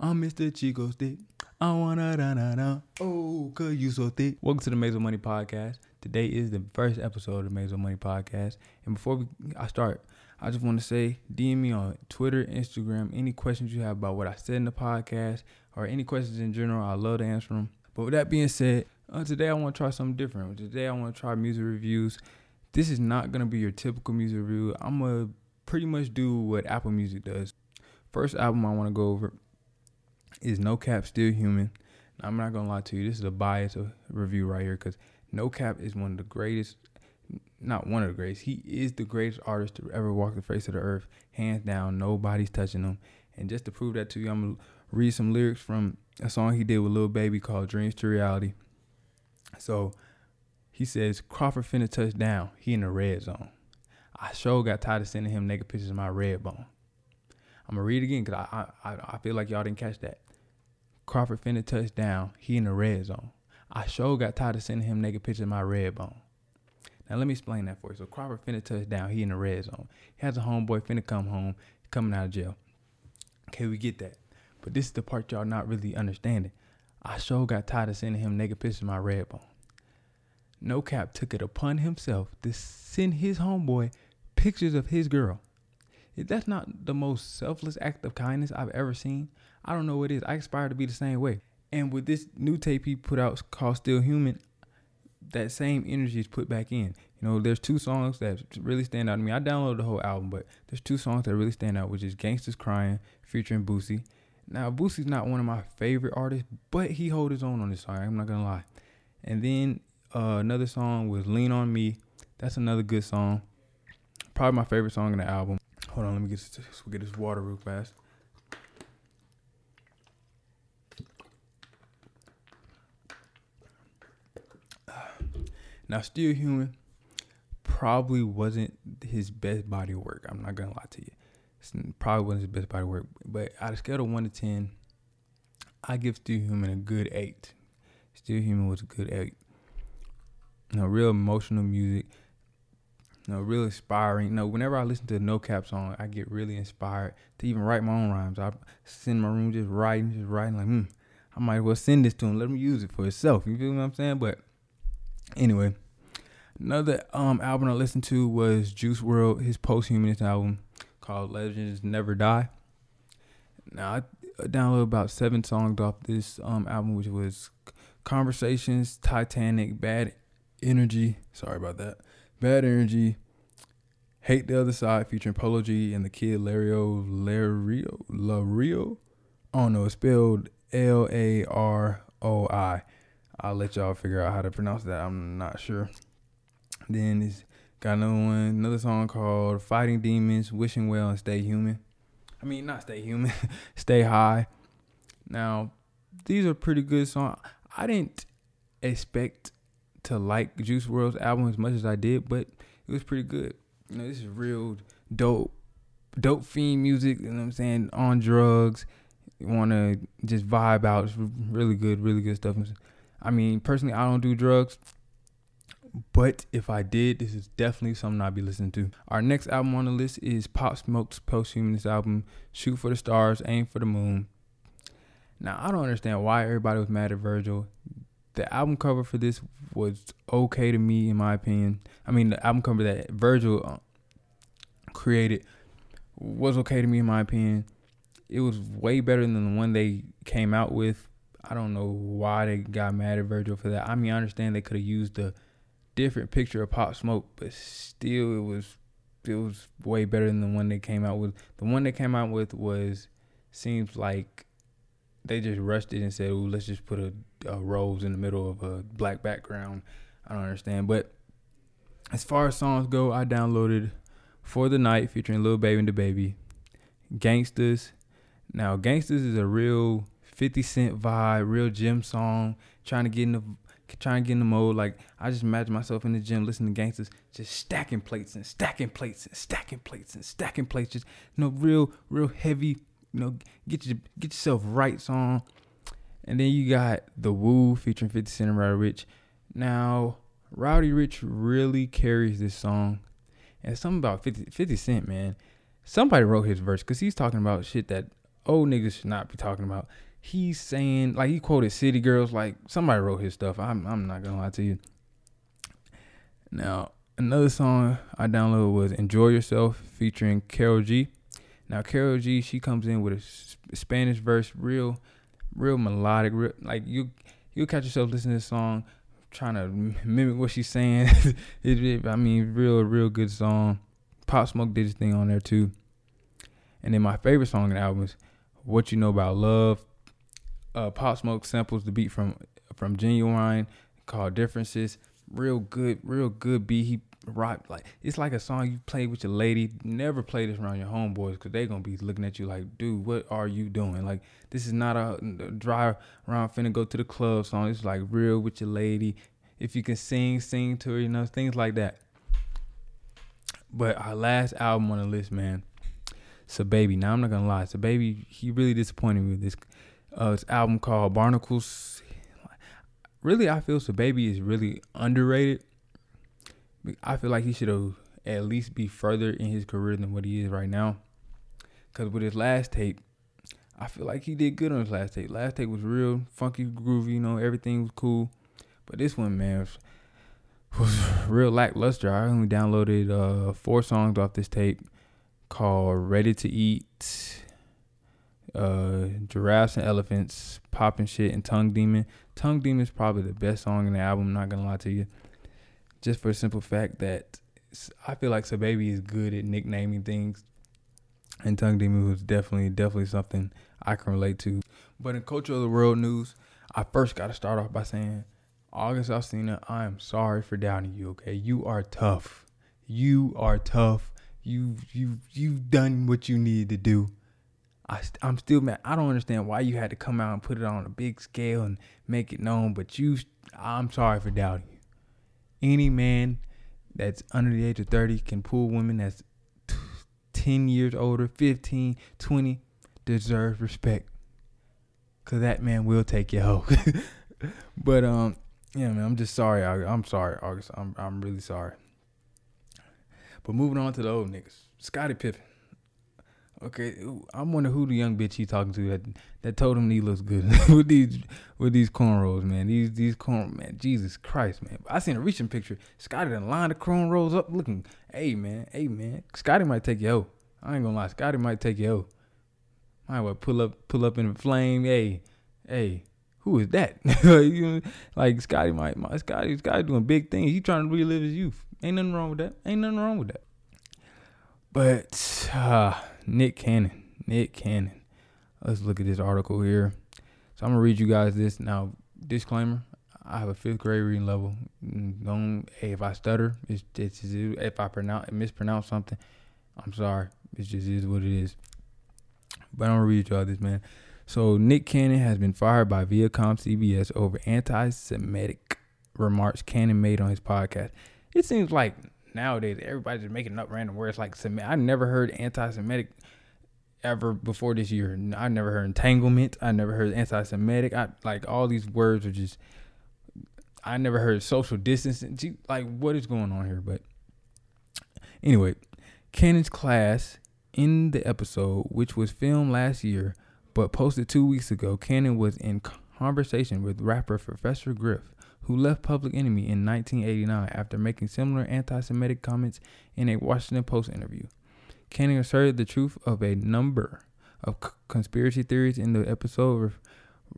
I'm Mr. Chico Stick. I wanna da da da. Oh, cause you so thick. Welcome to the Mazel Money Podcast. Today is the first episode of the Money Podcast. And before we, I start, I just want to say DM me on Twitter, Instagram, any questions you have about what I said in the podcast or any questions in general. I love to answer them. But with that being said, uh, today I want to try something different. Today I want to try music reviews. This is not going to be your typical music review. I'm going to pretty much do what Apple Music does. First album I want to go over is NoCap Still Human. I'm not gonna lie to you, this is a biased review right here because NoCap is one of the greatest, not one of the greatest, he is the greatest artist to ever walk the face of the earth. Hands down, nobody's touching him. And just to prove that to you, I'm gonna read some lyrics from a song he did with Lil Baby called Dreams to Reality. So he says, Crawford finna touch down. He in the red zone. I sure got tired of sending him naked pictures of my red bone. I'm gonna read it again because I, I I feel like y'all didn't catch that. Crawford finna touchdown. He in the red zone. I sure got tired of sending him naked pictures of my red bone. Now let me explain that for you. So Crawford finna touchdown. He in the red zone. He has a homeboy finna come home, coming out of jail. Okay, we get that. But this is the part y'all not really understanding. I sure got tired of sending him naked pictures of my red bone. NoCap took it upon himself to send his homeboy pictures of his girl. That's not the most selfless act of kindness I've ever seen, I don't know what is. I aspire to be the same way. And with this new tape he put out called Still Human, that same energy is put back in. You know, there's two songs that really stand out to me. I downloaded the whole album, but there's two songs that really stand out, which is Gangsters Crying featuring Boosie. Now, Boosie's not one of my favorite artists, but he hold his own on this song. I'm not gonna lie. And then uh, another song was Lean on Me. That's another good song. Probably my favorite song in the album. Hold on, let me get this, get this water real fast. Now, Still Human probably wasn't his best body work. I'm not gonna lie to you. It's probably wasn't his best body work. But out of scale of one to ten, I give Still Human a good eight. Still Human was a good eight. Know, real emotional music. You know, real inspiring. You know, whenever I listen to a NoCap song, I get really inspired to even write my own rhymes. I sit in my room just writing, just writing like, hmm, I might as well send this to him. Let him use it for himself. You feel what I'm saying? But Anyway, another um album I listened to was Juice WRLD, his post-humanist album called Legends Never Die. Now I downloaded about seven songs off this um album, which was Conversations, Titanic, Bad Energy. Sorry about that. Bad Energy. Hate the Other Side featuring Polo G and the kid Lario Lario Lario. Oh no, it's spelled L A R O I. I'll let y'all figure out how to pronounce that. I'm not sure. Then it's got another one, another song called Fighting Demons, Wishing Well, and Stay Human. I mean, not Stay Human, Stay High. Now, these are pretty good songs. I didn't expect to like Juice WRLD's album as much as I did, but it was pretty good. You know, this is real dope, dope fiend music. You know what I'm saying? On drugs, you want to just vibe out. It's really good, really good stuff. I mean, personally, I don't do drugs. But if I did, this is definitely something I'd be listening to. Our next album on the list is Pop Smoke's posthumous album, Shoot for the Stars, Aim for the Moon. Now, I don't understand why everybody was mad at Virgil. The album cover for this was okay to me, in my opinion. I mean, the album cover that Virgil uh, created was okay to me, in my opinion. It was way better than the one they came out with I don't know why they got mad at Virgil for that. I mean, I understand they could have used a different picture of Pop Smoke, but still, it was it was way better than the one they came out with. The one they came out with was seems like they just rushed it and said, "Ooh, let's just put a, Uh, rose in the middle of a black background." I don't understand, but as far as songs go, I downloaded "For the Night" featuring Lil Baby and DaBaby, "Gangsters." Now, "Gangsters" is a real 50 Cent vibe, real gym song, trying to get in the trying to get in the mode. Like I just imagine myself in the gym listening to gangsters, just stacking plates and stacking plates and stacking plates and stacking plates. Just you know, real, real heavy. You know, get your get yourself right song. And then you got the Woo featuring 50 Cent and Roddy Ricch. Now, Roddy Ricch really carries this song. And something about 50, 50 Cent, man. Somebody wrote his verse because he's talking about shit that old niggas should not be talking about. He's saying like he quoted City Girls like somebody wrote his stuff. I'm I'm not gonna lie to you. Now another song I downloaded was "Enjoy Yourself" featuring Karol G. Now Karol G she comes in with a Spanish verse, real, real melodic, real, like you you catch yourself listening to this song, trying to mimic what she's saying. it, it, I mean, real, real good song. Pop Smoke did his thing on there too. And then my favorite song in the album is "What You Know About Love." Uh, Pop Smoke samples the beat from from Ginuwine called "Differences." Real good, real good beat. He rock like it's like a song you play with your lady. Never play this around your homeboys because they're gonna be looking at you like, dude, what are you doing? Like this is not a, a drive around finna go to the club song. It's like real with your lady. If you can sing, sing to her, you know, things like that. But our last album on the list, man, SahBabii. Now I'm not gonna lie, SahBabii, he really disappointed me with this. Uh, this album called Barnacles. Really, I feel SahBabii is really underrated I feel like he should have at least be further in his career than what he is right now. Cause with his last tape, I feel like he did good on his last tape. Last tape was real funky, groovy, you know, everything was cool. But this one, man, was, was real lackluster. I only downloaded uh, four songs off this tape called "Ready to Eat," uh, "Giraffes and Elephants," "Popping Shit," and "Tongue Demon." "Tongue Demon" is probably the best song in the album. Not gonna lie to you just for the simple fact that I feel like Baby is good at nicknaming things, and Tongue Demon was definitely definitely something I can relate to. But in culture of the world news, I first got to start off by saying, August Alsina, I am sorry for doubting you. Okay, you are tough. You are tough. You you you've done what you needed to do. I, I'm still mad. I don't understand why you had to come out and put it on a big scale and make it known. But you, I'm sorry for doubting you any man that's under the age of 30 can pull women that's 10 years older, 15, 20, deserves respect. Cause that man will take your hoe. but um, yeah, man, I'm just sorry. I, am sorry, August. I'm I'm really sorry. But moving on to the old niggas, Scottie Pippen. Okay, I'm wondering who the young bitch he talking to that that told him he looks good with these with these cornrows, man. These these corn man, Jesus Christ, man. I seen a recent picture. Scottie done lined the cornrows up, looking. Hey man, hey man, Scotty might take you. I ain't gonna lie, Scotty might take you. Might well pull up pull up in a flame. Hey, hey, who is that? like Scottie might, my Scottie Scottie doing big things. He trying to relive his youth. Ain't nothing wrong with that. Ain't nothing wrong with that. But. uh Nick Cannon. Nick Cannon. Let's look at this article here. So I'm gonna read you guys this now. Disclaimer: I have a fifth grade reading level. Don't hey, if I stutter, it's, it's if I pronounce mispronounce something, I'm sorry. It just is what it is. But I'm gonna read y'all this man. So Nick Cannon has been fired by Viacom CBS over anti-Semitic remarks Cannon made on his podcast. It seems like nowadays everybody's just making up random words like I never heard anti-Semitic ever before this year. I never heard entanglement. I never heard anti-Semitic. I like all these words are just. I never heard social distancing. Like what is going on here? But anyway, Cannon's class in the episode, which was filmed last year but posted two weeks ago, Cannon was in conversation with rapper Professor Griff who left Public Enemy in 1989 after making similar anti Semitic comments in a Washington Post interview. Cannon asserted the truth of a number of c- conspiracy theories in the episode, re-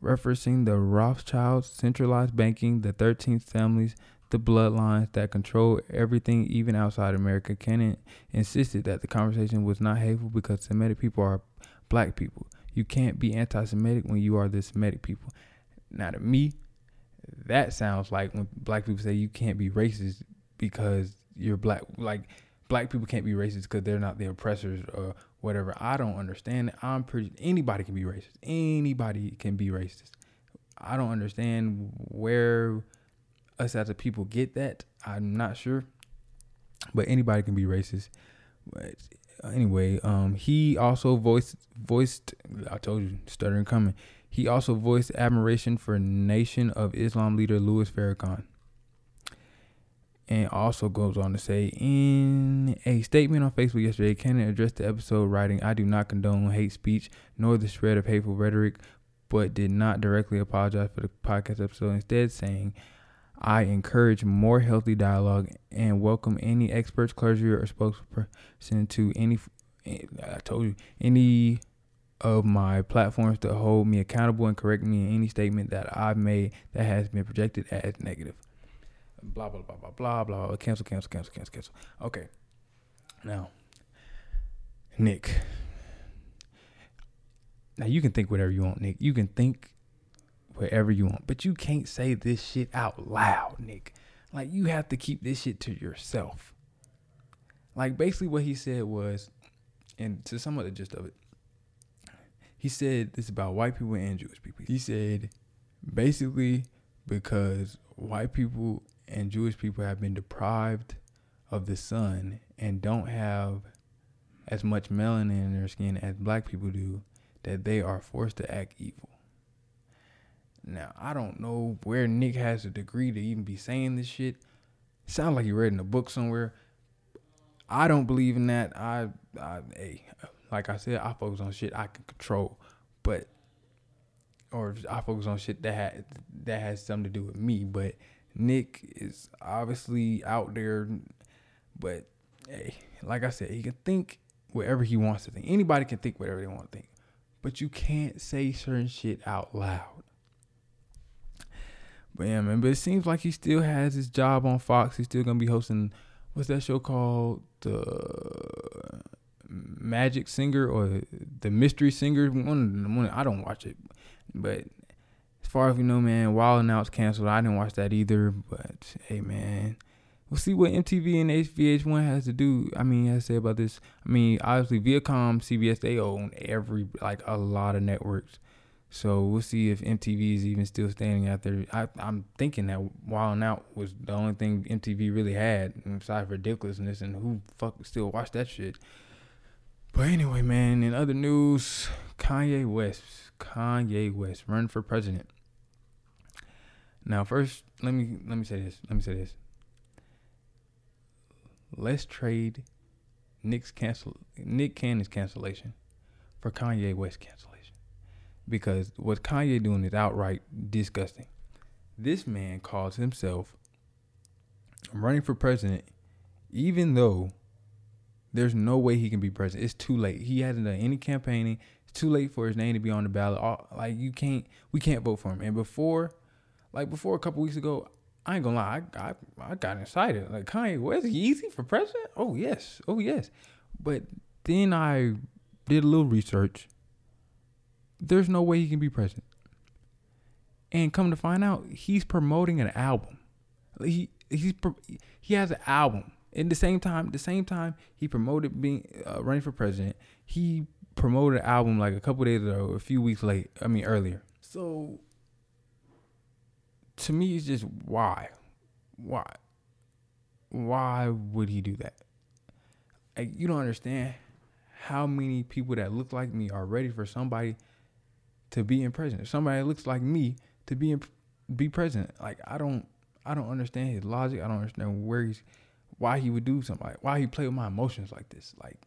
referencing the Rothschilds, centralized banking, the 13th families, the bloodlines that control everything, even outside America. Cannon insisted that the conversation was not hateful because Semitic people are black people. You can't be anti Semitic when you are the Semitic people. Now, to me, that sounds like when black people say you can't be racist because you're black. Like black people can't be racist because they're not the oppressors or whatever. I don't understand. I'm pretty. Anybody can be racist. Anybody can be racist. I don't understand where us as a people get that. I'm not sure, but anybody can be racist. But anyway, um, he also voiced voiced. I told you, stuttering coming. He also voiced admiration for Nation of Islam leader Louis Farrakhan. and also goes on to say in a statement on Facebook yesterday, Cannon addressed the episode, writing, I do not condone hate speech nor the spread of hateful rhetoric, but did not directly apologize for the podcast episode, instead, saying, I encourage more healthy dialogue and welcome any experts, clergy, or spokesperson to any. Eh, I told you any of my platforms to hold me accountable and correct me in any statement that I've made that has been projected as negative blah blah blah blah blah blah. blah. Cancel, cancel, cancel, cancel, cancel. Okay. Now, Nick. Now you can think whatever you want, Nick. You can think whatever you want, but you can't say this shit out loud, Nick. Like you have to keep this shit to yourself. Like basically what he said was, and to some of the gist of it, he said this about white people and Jewish people. He said basically because white people and Jewish people have been deprived of the sun and don't have as much melanin in their skin as black people do, that they are forced to act evil. Now, I don't know where Nick has a degree to even be saying this shit. Sounds like he read in a book somewhere. I don't believe in that. I, I, hey, like I said, I focus on shit I can control, but or I focus on shit that ha- that has something to do with me. But Nick is obviously out there, but hey, like I said, he can think whatever he wants to think. Anybody can think whatever they want to think, but you can't say certain shit out loud. But yeah, man. But it seems like he still has his job on Fox. He's still gonna be hosting what's that show called? The Magic Singer or the Mystery Singer. One, one I don't watch it, but as far as we know, man, Wild 'N Out it's canceled. I didn't watch that either, but hey, man, we'll see what MTV and VH1 has to do. I mean, to say about this. I mean, obviously, Viacom, CBS, they own every like a lot of networks. So we'll see if MTV is even still standing out there. I, am thinking that Wild Out was the only thing MTV really had, aside besides ridiculousness, and who fuck still watch that shit. But anyway, man, in other news, Kanye West, Kanye West, run for president. Now, first, let me let me say this. Let me say this. Let's trade Nick's cancel Nick Cannon's cancellation for Kanye West cancellation, because what Kanye doing is outright disgusting. This man calls himself running for president, even though there's no way he can be president. It's too late. He hasn't done any campaigning. It's too late for his name to be on the ballot. All, like you can't, we can't vote for him. And before like before a couple weeks ago, I ain't gonna lie, I, I, I got excited. Like Kanye West, Yeezy for president? Oh yes, oh yes. But then I did a little research. There's no way he can be president. And come to find out, he's promoting an album. He he's he has an album. In the same time, the same time he promoted being uh, running for president, he promoted an album like a couple days ago, a few weeks late. I mean earlier. So to me, it's just why, why, why would he do that? Like, you don't understand how many people that look like me are ready for somebody to be in president. Somebody that looks like me to be in, be president. Like I don't, I don't understand his logic. I don't understand where he's, why he would do something like, why he play with my emotions like this. Like,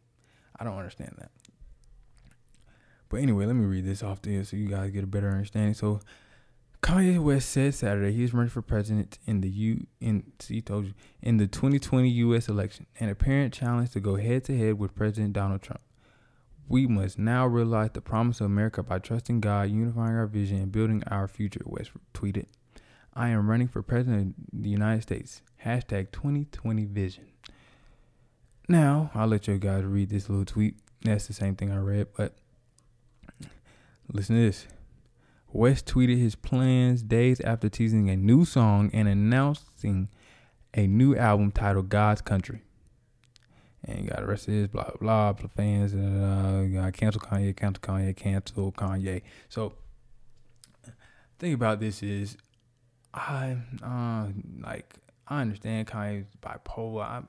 I don't understand that. But anyway, let me read this off there so you guys get a better understanding. So Kanye West said Saturday he is running for president in the U in see told you in the 2020 U.S. election, an apparent challenge to go head to head with President Donald Trump. We must now realize the promise of America by trusting God, unifying our vision, and building our future. West tweeted, "I am running for president of the United States." Hashtag 2020 Vision. Now I'll let you guys read this little tweet. That's the same thing I read, but listen to this. West tweeted his plans days after teasing a new song and announcing a new album titled God's Country. And you got the rest of this, blah, blah, blah, fans, uh, cancel Kanye, cancel Kanye, cancel Kanye. So, thing about this is, I, uh, like, I understand Kanye's bipolar, I'm,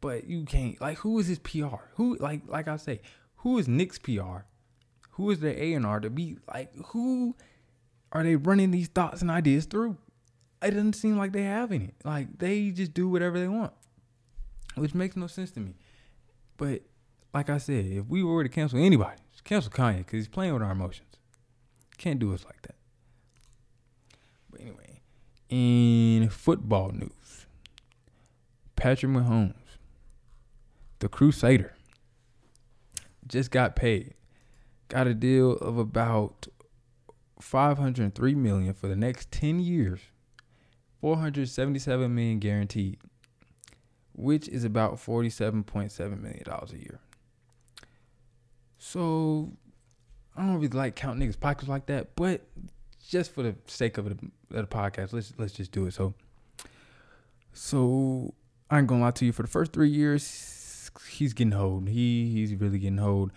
but you can't, like, who is his PR? Who, like, like I say, who is Nick's PR? Who is their A&R to be, like, who are they running these thoughts and ideas through? it doesn't seem like they have any. Like they just do whatever they want, which makes no sense to me. But like I said, if we were to cancel anybody, cancel Kanye because he's playing with our emotions. Can't do us like that. But anyway, in football news, Patrick Mahomes, the Crusader, just got paid. Got a deal of about 503 million for the next 10 years. 477 million guaranteed which is about 47.7 million dollars a year. So i don't really like count niggas pockets like that but just for the sake of the, the podcast let's let's just do it so so i ain't gonna lie to you for the first three years he's getting hold he he's really getting hold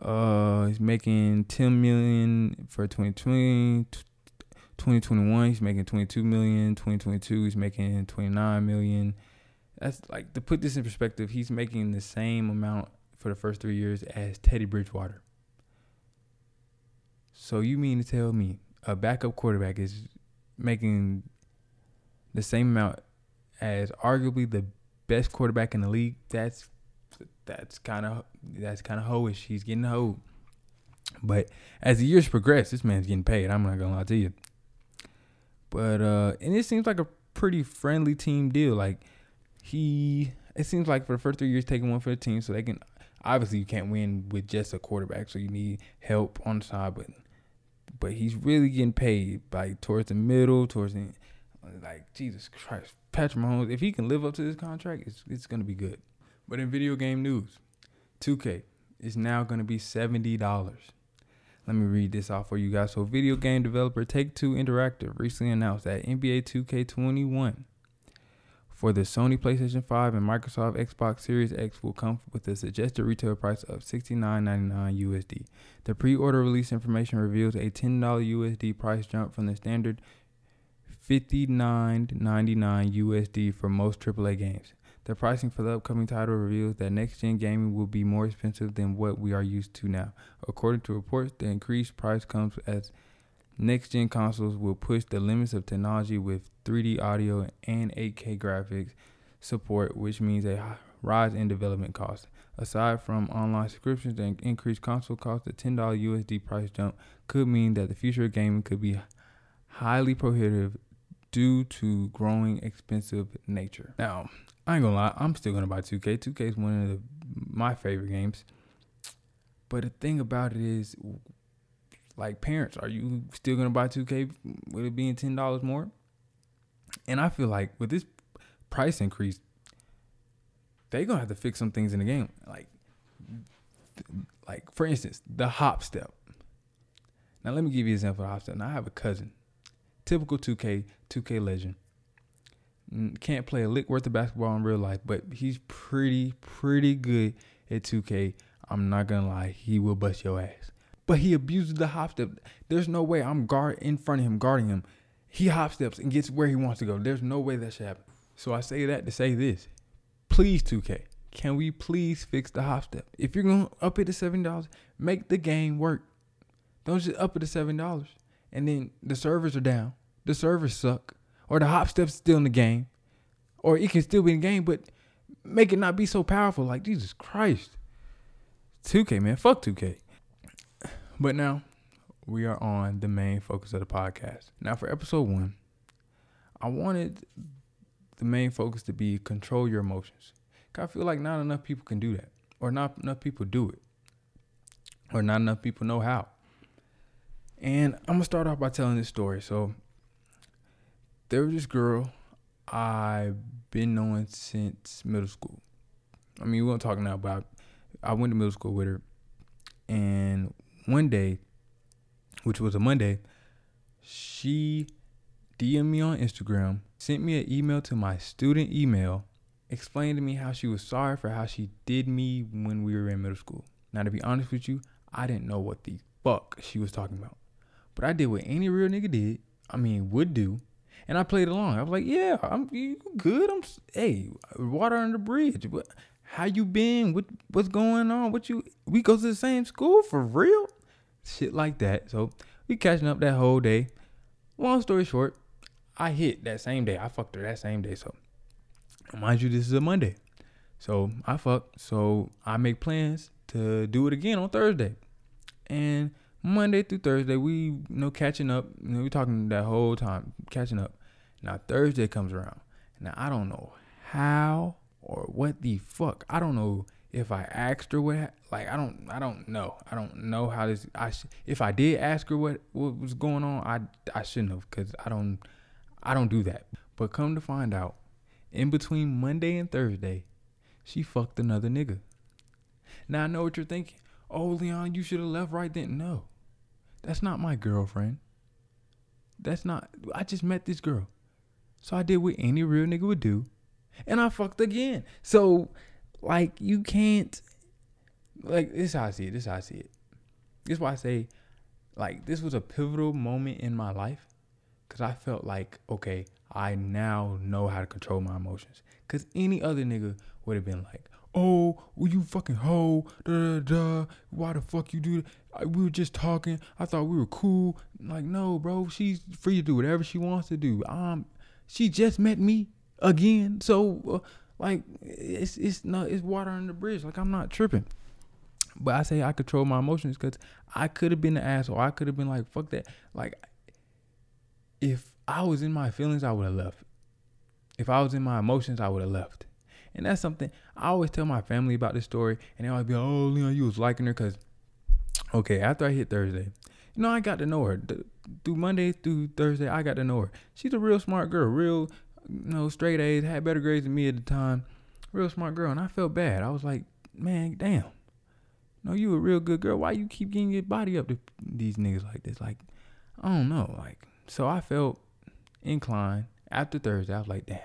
uh, he's making 10 million for 2020. 2021, he's making 22 million. 2022, he's making 29 million. That's like to put this in perspective, he's making the same amount for the first three years as Teddy Bridgewater. So you mean to tell me a backup quarterback is making the same amount as arguably the best quarterback in the league? That's that's kind of that's kind of hoish. He's getting hoed. But as the years progress, this man's getting paid. I'm not gonna lie to you. But uh, and it seems like a pretty friendly team deal. Like he, it seems like for the first three years, taking one for the team, so they can. Obviously, you can't win with just a quarterback, so you need help on the side. But but he's really getting paid like towards the middle, towards the like Jesus Christ, Patrick Mahomes. If he can live up to this contract, it's it's gonna be good. But in video game news, 2K is now to be $70. Let me read this off for you guys. So, video game developer Take Two Interactive recently announced that NBA 2K21 for the Sony PlayStation 5 and Microsoft Xbox Series X will come with a suggested retail price of $69.99 USD. The pre-order release information reveals a $10 USD price jump from the standard $59.99 USD for most AAA games. The pricing for the upcoming title reveals that next gen gaming will be more expensive than what we are used to now. According to reports, the increased price comes as next gen consoles will push the limits of technology with 3D audio and 8K graphics support, which means a rise in development costs. Aside from online subscriptions and increased console costs, the $10 USD price jump could mean that the future of gaming could be highly prohibitive due to growing expensive nature. Now, I ain't gonna lie, I'm still gonna buy 2K. 2K is one of the, my favorite games. But the thing about it is, like parents, are you still gonna buy 2K with it being ten dollars more? And I feel like with this price increase, they gonna have to fix some things in the game. Like, like for instance, the hop step. Now let me give you an example of hop step. Now I have a cousin, typical 2K 2K legend can't play a lick worth of basketball in real life, but he's pretty, pretty good at 2K. I'm not gonna lie, he will bust your ass. But he abuses the hop step. There's no way I'm guard in front of him, guarding him. He hop steps and gets where he wants to go. There's no way that should happen. So I say that to say this. Please, 2K, can we please fix the hop step? If you're gonna up it to seven dollars, make the game work. Don't just up it to seven dollars and then the servers are down. The servers suck or the hop step's still in the game, or it can still be in the game, but make it not be so powerful. Like Jesus Christ, 2K man, fuck 2K. But now we are on the main focus of the podcast. Now for episode one, I wanted the main focus to be control your emotions. I feel like not enough people can do that, or not enough people do it, or not enough people know how. And I'm gonna start off by telling this story. So there was this girl I've been knowing since middle school. I mean, we won't talk now, but I, I went to middle school with her, and one day, which was a Monday, she DM'd me on Instagram, sent me an email to my student email, explained to me how she was sorry for how she did me when we were in middle school. Now, to be honest with you, I didn't know what the fuck she was talking about. But I did what any real nigga did, I mean, would do, and I played along. I was like, "Yeah, I'm good. I'm hey, water under the bridge. What, how you been? What what's going on? What you? We go to the same school for real? Shit like that. So we catching up that whole day. Long story short, I hit that same day. I fucked her that same day. So mind you, this is a Monday. So I fuck. So I make plans to do it again on Thursday. And Monday through Thursday, we you know catching up. You know, we talking that whole time, catching up. Now Thursday comes around. Now I don't know how or what the fuck. I don't know if I asked her what like I don't I don't know. I don't know how this I sh- if I did ask her what what was going on, I I shouldn't have cuz I don't I don't do that. But come to find out, in between Monday and Thursday, she fucked another nigga. Now I know what you're thinking. Oh, Leon, you should have left right then. No. That's not my girlfriend. That's not I just met this girl. So I did what any real nigga would do. And I fucked again. So like you can't like this is how I see it. This is how I see it. This is why I say like this was a pivotal moment in my life because I felt like okay, I now know how to control my emotions. Cause any other nigga would have been like, oh, well, you fucking hoe, da da da. Why the fuck you do that? We were just talking. I thought we were cool. Like, no, bro, she's free to do whatever she wants to do. Um, she just met me again, so uh, like, it's it's not it's water under the bridge. Like, I'm not tripping. But I say I control my emotions because I could have been the asshole. I could have been like, fuck that. Like, if I was in my feelings, I would have left. If I was in my emotions, I would have left. And that's something I always tell my family about this story. And they always be like, oh, Leon, you was liking her because, okay, after I hit Thursday, you know, I got to know her. Through Monday through Thursday, I got to know her. She's a real smart girl, real, you know, straight A's, had better grades than me at the time. Real smart girl. And I felt bad. I was like, man, damn. No, you a real good girl. Why you keep getting your body up to these niggas like this? Like, I don't know. Like, so I felt inclined after Thursday. I was like, damn,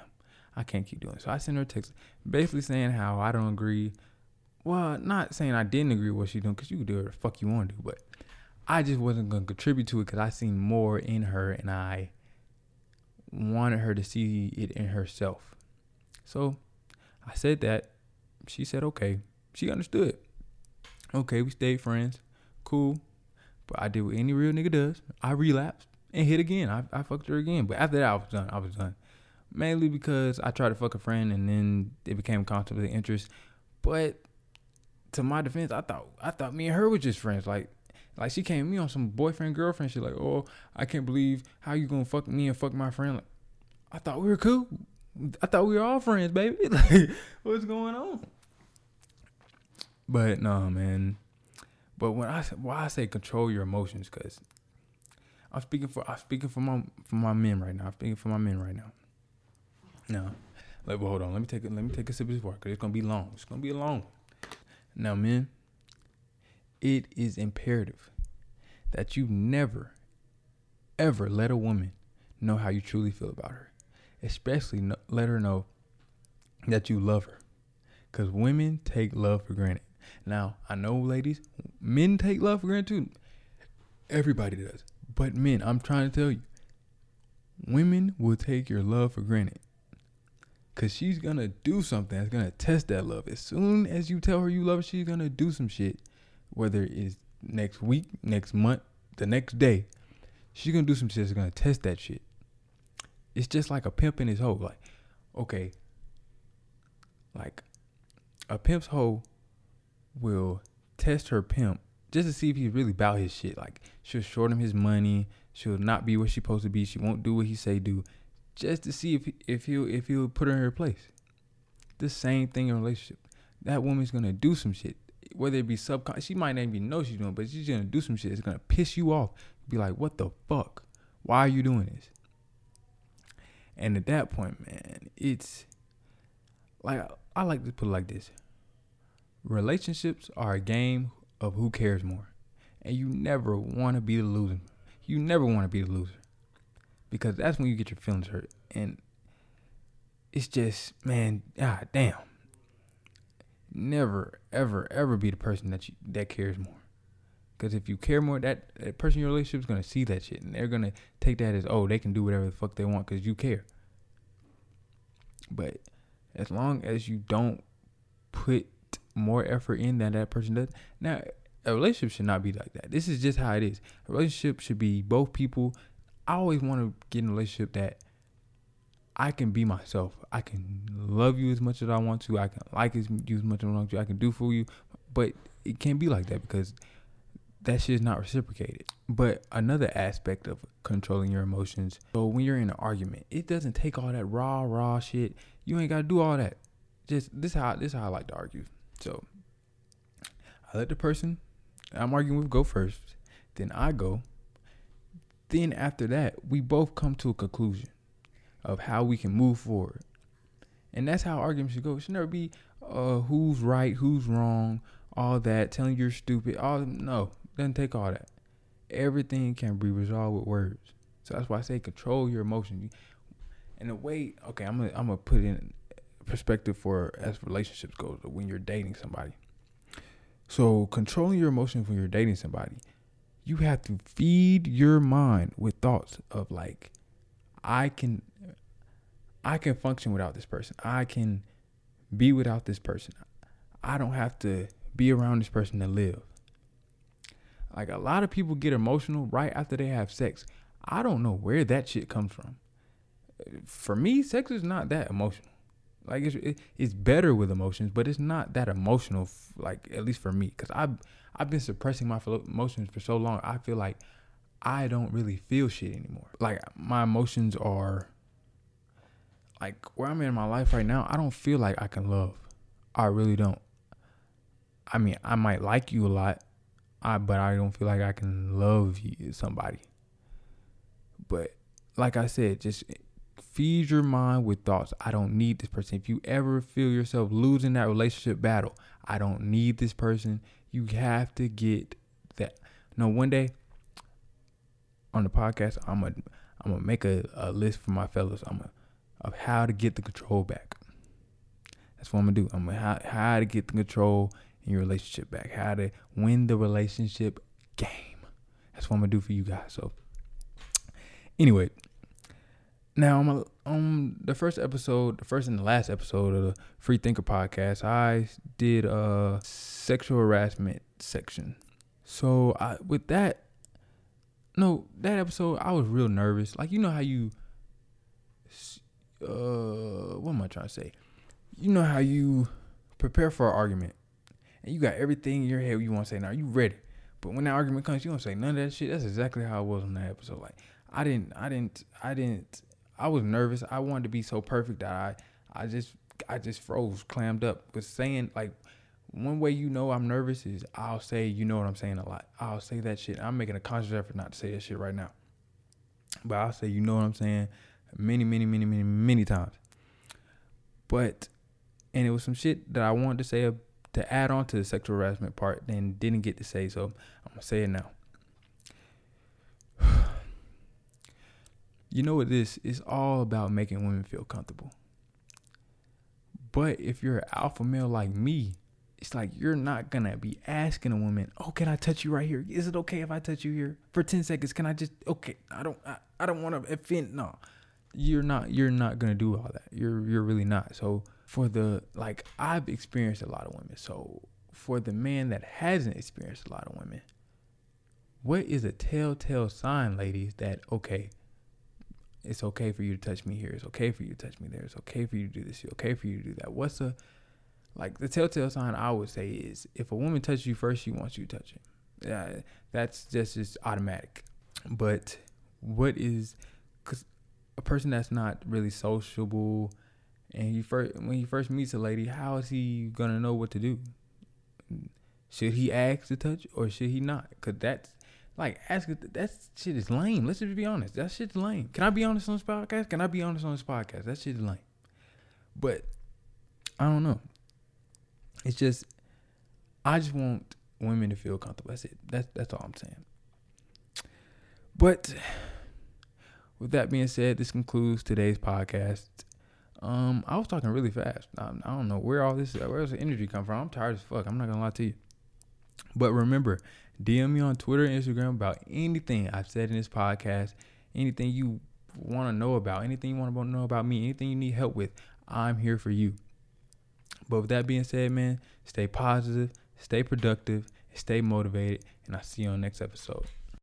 I can't keep doing it. So I sent her a text basically saying how I don't agree. Well, not saying I didn't agree with what she's doing because you do whatever the fuck you want to do, but I just wasn't to contribute to it because I seen more in her and I wanted her to see it in herself. So I said that. She said, okay. She understood. Okay, we stayed friends. Cool. But I did what any real nigga does. I relapsed and hit again. I, I fucked her again. But after that, I was done. I was done. Mainly because I tried to fuck a friend and then it became of interest. But to my defense, I thought I thought me and her were just friends. Like like she came me on some boyfriend girlfriend shit. Like, oh, I can't believe how you gonna fuck me and fuck my friend. Like, I thought we were cool. I thought we were all friends, baby. Like, what's going on? But no, man. But when I why I say control your emotions, cause I'm speaking for I'm speaking for my for my men right now. I'm speaking for my men right now. Now, like, well, hold on. Let me take it. Let me take a sip of this water, cause it's gonna be long. It's gonna be long. Now, men, it is imperative that you never, ever let a woman know how you truly feel about her, especially no, let her know that you love her, cause women take love for granted. Now, I know, ladies, men take love for granted too. Everybody does. But men, I'm trying to tell you, women will take your love for granted. Cause she's gonna do something that's gonna test that love. As soon as you tell her you love her, she's gonna do some shit. Whether it's next week, next month, the next day, she's gonna do some shit that's gonna test that shit. It's just like a pimp in his hoe. Like, okay, like a pimp's hoe will test her pimp just to see if he's really about his shit. Like she'll short him his money. She'll not be what she's supposed to be. She won't do what he say do, just to see if if he'll if he'll put her in her place. The same thing in relationship. That woman's gonna do some shit, whether it be subconscious. She might not even know she's doing, but she's gonna do some shit. It's gonna piss you off. Be like, what the fuck? Why are you doing this? And at that point, man, it's like I like to put it like this relationships are a game of who cares more. And you never want to be the loser. You never want to be the loser. Because that's when you get your feelings hurt. And it's just, man, god damn. Never, ever, ever be the person that you that cares more. Because if you care more, that, that person in your relationship is gonna see that shit, and they're gonna take that as, oh, they can do whatever the fuck they want because you care. But as long as you don't put more effort in than that person does. Now, a relationship should not be like that. This is just how it is. A relationship should be both people. I always want to get in a relationship that I can be myself. I can love you as much as I want to. I can like you as much as I want to. I can do for you, but it can't be like that because that shit is not reciprocated. But another aspect of controlling your emotions. So when you're in an argument, it doesn't take all that raw, raw shit. You ain't gotta do all that. Just this how this how I like to argue. So I let the person I'm arguing with go first. Then I go. Then after that, we both come to a conclusion of how we can move forward. And that's how arguments should go. It should never be uh, who's right, who's wrong, all that, telling you're stupid. All no, doesn't take all that. Everything can be resolved with words. So that's why I say control your emotions. And the way, okay, I'm gonna I'm gonna put in perspective for as relationships goes when you're dating somebody. So controlling your emotions when you're dating somebody, you have to feed your mind with thoughts of like, I can, I can function without this person. I can be without this person. I don't have to be around this person to live. Like a lot of people get emotional right after they have sex. I don't know where that shit comes from. For me, sex is not that emotional. Like it's it's better with emotions, but it's not that emotional. Like at least for me, because I've I've been suppressing my emotions for so long. I feel like I don't really feel shit anymore. Like my emotions are like where I'm in my life right now. I don't feel like I can love. I really don't. I mean, I might like you a lot, I but I don't feel like I can love you somebody. But like I said, just feed your mind with thoughts. I don't need this person. If you ever feel yourself losing that relationship battle, I don't need this person. You have to get that. No, one day on the podcast, I'm gonna I'm gonna make a, a list for my fellows. I'm gonna, of how to get the control back. That's what I'm gonna do. I'm gonna how, how to get the control in your relationship back. How to win the relationship game. That's what I'm gonna do for you guys. So anyway, now, on, on um, the first episode, the first and the last episode of the Free Thinker podcast, I did a sexual harassment section. So, I, with that, no, that episode, I was real nervous. Like, you know how you, uh, what am I trying to say? You know how you prepare for an argument and you got everything in your head you want to say. Now, you ready. But when that argument comes, you don't say none of that shit. That's exactly how it was on that episode. Like, I didn't, I didn't, I didn't I was nervous. I wanted to be so perfect that I I just I just froze, clammed up. But saying like one way you know I'm nervous is I'll say you know what I'm saying a lot. I'll say that shit. I'm making a conscious effort not to say that shit right now. But I'll say you know what I'm saying many, many, many, many, many times. But and it was some shit that I wanted to say to add on to the sexual harassment part, and didn't get to say. So I'm gonna say it now. you know what this is all about making women feel comfortable. But if you're an alpha male like me, it's like you're not gonna be asking a woman, "Oh, can I touch you right here? Is it okay if I touch you here for ten seconds? Can I just okay? I don't, I, I don't want to offend. No, you're not. You're not gonna do all that. You're, you're really not. So for the like, I've experienced a lot of women. So for the man that hasn't experienced a lot of women, what is a telltale sign, ladies, that okay, it's okay for you to touch me here. It's okay for you to touch me there. It's okay for you to do this. It's okay for you to do that. What's a like the telltale sign I would say is if a woman touches you first, she wants you to touch her. Yeah, that's just just automatic. But what is a person that's not really sociable and he first when he first meets a lady, how is he gonna know what to do? Should he ask to touch or should he not? Cause that's like, ask. That shit is lame. Let's just be honest. That shit's lame. Can I be honest on this podcast? Can I be honest on this podcast? That shit's lame. But I don't know. It's just I just want women to feel comfortable. That's it. That's that's all I'm saying. But with that being said, this concludes today's podcast. Um, I was talking really fast. I, I don't know where all this where's the energy come from. I'm tired as fuck. I'm not gonna lie to you. But remember, DM me on Twitter and Instagram about anything I've said in this podcast, anything you want to know about, anything you want to know about me, anything you need help with. I'm here for you. But with that being said, man, stay positive, stay productive, stay motivated, and I'll see you on the next episode.